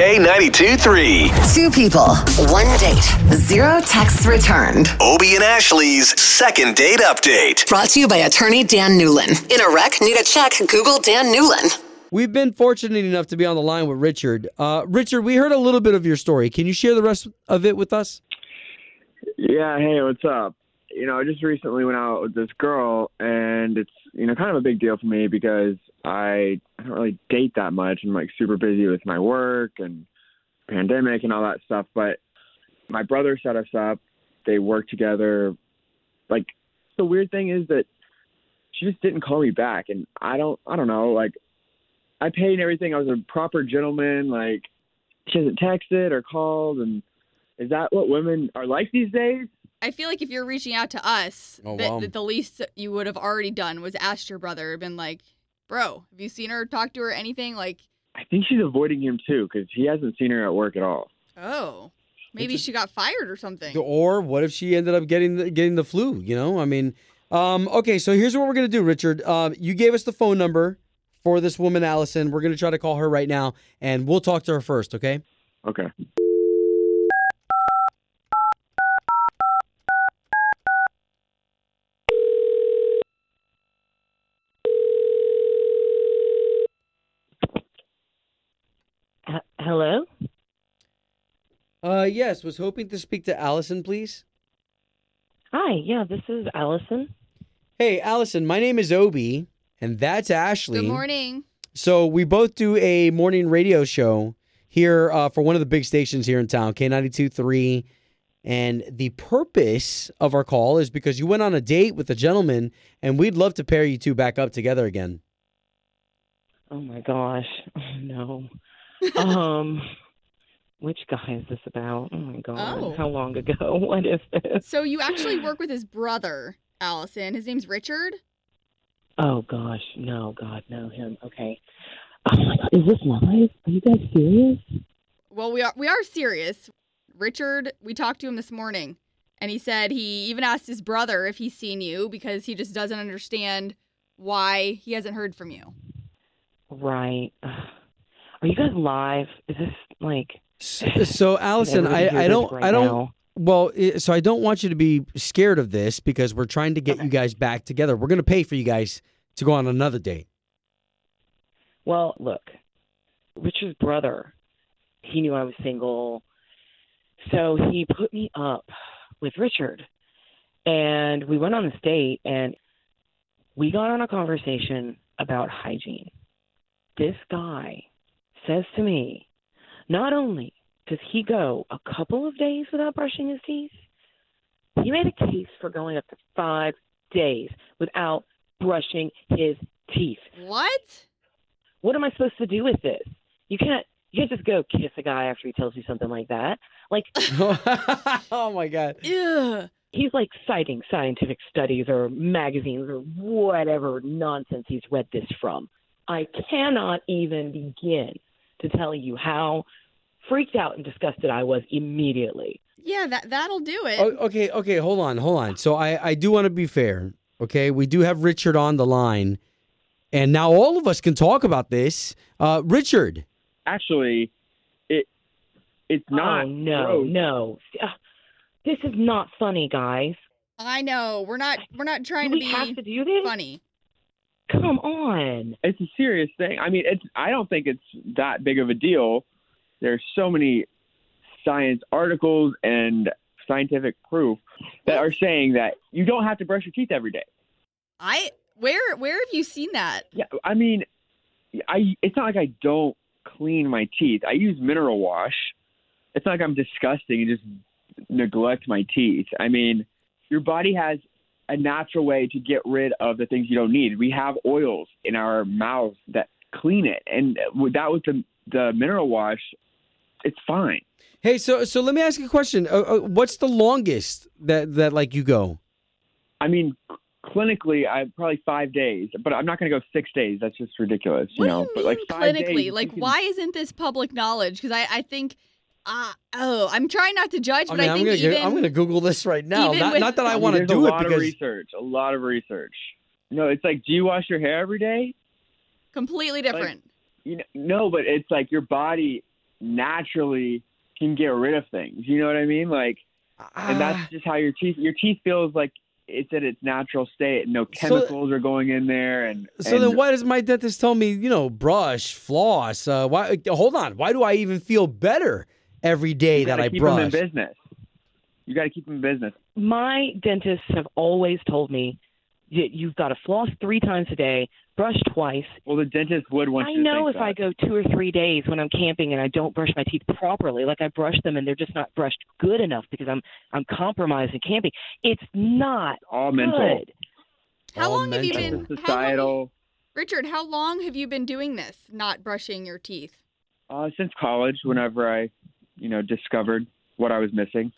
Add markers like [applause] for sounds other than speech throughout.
K92 3. Two people, one date, zero texts returned. Obie and Ashley's second date update. Brought to you by attorney Dan Newlin. In a wreck, need a check, Google Dan Newlin. We've been fortunate enough to be on the line with Richard. Uh, Richard, we heard a little bit of your story. Can you share the rest of it with us? Yeah, hey, what's up? You know, I just recently went out with this girl, and it's you know kind of a big deal for me because I, I don't really date that much. I'm like super busy with my work and pandemic and all that stuff. But my brother set us up. They work together. Like the weird thing is that she just didn't call me back, and I don't I don't know like I paid and everything. I was a proper gentleman. Like she hasn't texted or called, and is that what women are like these days? I feel like if you're reaching out to us, Oh, that, wow. that the least you would have already done was asked your brother, been like, "Bro, have you seen her, talked to her, anything?" Like, I think she's avoiding him too because he hasn't seen her at work at all. oh, maybe she got fired or something. Or what if she ended up getting the, getting the flu? You know, I mean, um, okay. So here's what we're gonna do, Richard. Um, you gave us the phone number for this woman, Allison. We're gonna try to call her right now, and we'll talk to her first. Okay? Okay. Yes. Was hoping to speak to Allison, please. Hi, yeah, this is Allison. Hey, Allison. My name is Obie, and that's Ashley. Good morning. So we both do a morning radio show here uh, for one of the big stations here in town, K92.3. And the purpose of our call is because you went on a date with a gentleman, and we'd love to pair you two back up together again. Oh my gosh. [laughs] Oh no. um [laughs] which guy is this about? Oh my god. Oh. How long ago? [laughs] What is this? So you actually work with his brother, Allison. His name's Richard. Oh gosh, no, God, no, him. Okay. Oh my god, is this live? Are you guys serious? Well, we are we are serious. Richard, we talked to him this morning, and he said he even asked his brother if he's seen you because he just doesn't understand why he hasn't heard from you. Right. Are you guys live? Is this like So, [laughs] so Allison, I, I don't, right I don't. now? Well, so I don't want you to be scared of this because we're trying to get you guys back together. We're gonna pay for you guys to go on another date. Well, look, Richard's brother, he knew I was single. So he put me up with Richard. And we went on this date and we got on a conversation about hygiene. This guy says to me, not only does he go a couple of days without brushing his teeth, he made a case for going up to five days without brushing his teeth What? what am I supposed to do with this? You can't you can't just go kiss a guy after he tells you something like that. Like [laughs] oh my god. Ugh. he's like citing scientific studies or magazines or whatever nonsense he's read this from. I cannot even begin to tell you how freaked out and disgusted I was immediately. Yeah, that that'll do it. O- okay, okay, hold on, hold on. So I, I do want to be fair. Okay, we do have Richard on the line, and now all of us can talk about this. Uh, Richard, Actually, it it's not. oh no, gross. no. Uh, This is not funny, guys. I know. We're not we're not trying Do to we be have to do this? funny. Come on. It's a serious thing. I mean, it's. I don't think it's that big of a deal. There's so many science articles and scientific proof that are saying that you don't have to brush your teeth every day. I where where have you seen that? Yeah, I mean, I. It's not like I don't clean my teeth. I use mineral wash. It's not like I'm disgusting and just neglect my teeth. I mean, your body has a natural way to get rid of the things you don't need. We have oils in our mouths that clean it, and that was the the mineral wash, it's fine. Hey, so so let me ask you a question. Uh, uh, what's the longest that that like you go? I mean, clinically, I probably five days, but I'm not going to go six days. That's just ridiculous, you What know. do you but like mean five clinically? days, like, can- why isn't this public knowledge? Because I, I think, uh, oh, I'm trying not to judge, I but mean, I I'm think gonna even I'm gonna Google this right now. even Not, with- not that I, I want to there's do a it lot because of research. A lot of research. No, it's like, do you wash your hair every day? completely different. You know, no, but it's like your body naturally can get rid of things. You know what I mean? Like, and Ah. that's just how your teeth your teeth feels like it's at its natural state. No So- chemicals are going in there, and So and then, why does my dentist tell me, you know, brush, floss? Uh, why? Hold on. Why do I even feel better every day you that gotta I keep them in business. You got to keep them in business. My dentists have always told me that you've got to floss three times a day, brush twice. Well, the dentist would want I you to know think if I go two or three days when I'm camping and I don't brush my teeth properly, like I brush them and they're just not brushed good enough because I'm I'm compromised in camping. It's not all mental. good. How All long have you been, It's how long, societal. Richard? How long have you been doing this? Not brushing your teeth. Uh, since college, whenever I, you know, discovered what I was missing.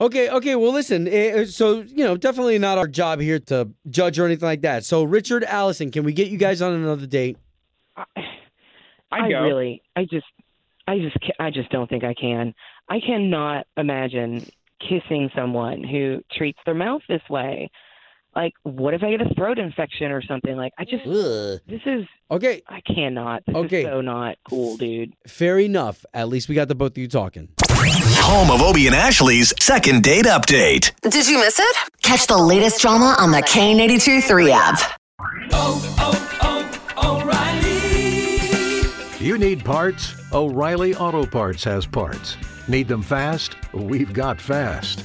Okay, okay. Well, listen. eh, So you know, definitely not our job here to judge or anything like that. So, Richard, Allison, can we get you guys on another date? I, I I really, I just, I just, ca- I just don't think I can. I cannot imagine kissing someone who treats their mouth this way. Like, what if I get a throat infection or something? Like, I just, Ugh. this is, Okay, I cannot. This Okay. is so not cool, dude. fair enough. At least we got the both of you talking. Home of Obie and Ashley's second date update. Did you miss it? Catch the latest drama on the K92 3 app. Oh, oh, oh, O'Reilly. You need parts? O'Reilly Auto Parts has parts. Need them fast? We've got fast.